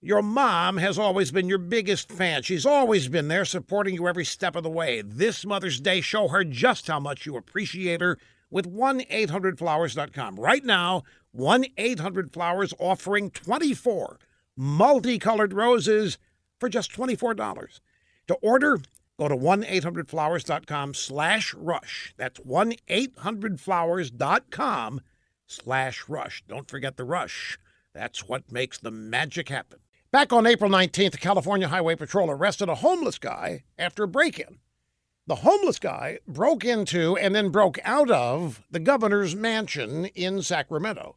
Your mom has always been your biggest fan. She's always been there supporting you every step of the way. This Mother's Day, show her just how much you appreciate her with 1 800flowers.com. Right now, 1 800 Flowers offering 24 multicolored roses for just $24. To order, go to 1 800flowers.com slash rush. That's 1 800flowers.com slash rush. Don't forget the rush. That's what makes the magic happen. Back on April 19th, the California Highway Patrol arrested a homeless guy after a break in. The homeless guy broke into and then broke out of the governor's mansion in Sacramento.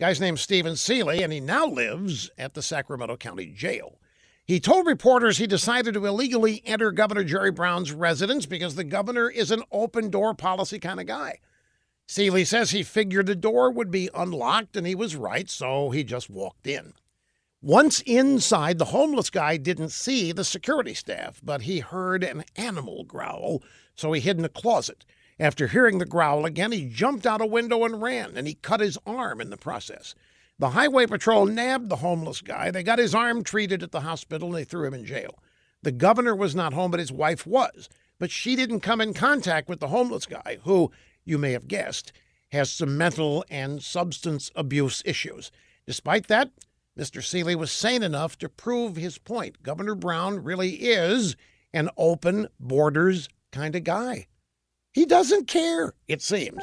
Guy's name's Stephen Seeley, and he now lives at the Sacramento County Jail. He told reporters he decided to illegally enter Governor Jerry Brown's residence because the governor is an open door policy kind of guy. Seeley says he figured the door would be unlocked, and he was right, so he just walked in. Once inside, the homeless guy didn't see the security staff, but he heard an animal growl, so he hid in a closet. After hearing the growl again, he jumped out a window and ran, and he cut his arm in the process. The highway patrol nabbed the homeless guy. They got his arm treated at the hospital and they threw him in jail. The governor was not home, but his wife was. But she didn't come in contact with the homeless guy, who, you may have guessed, has some mental and substance abuse issues. Despite that, Mr. Seeley was sane enough to prove his point. Governor Brown really is an open borders kind of guy. He doesn't care, it seems.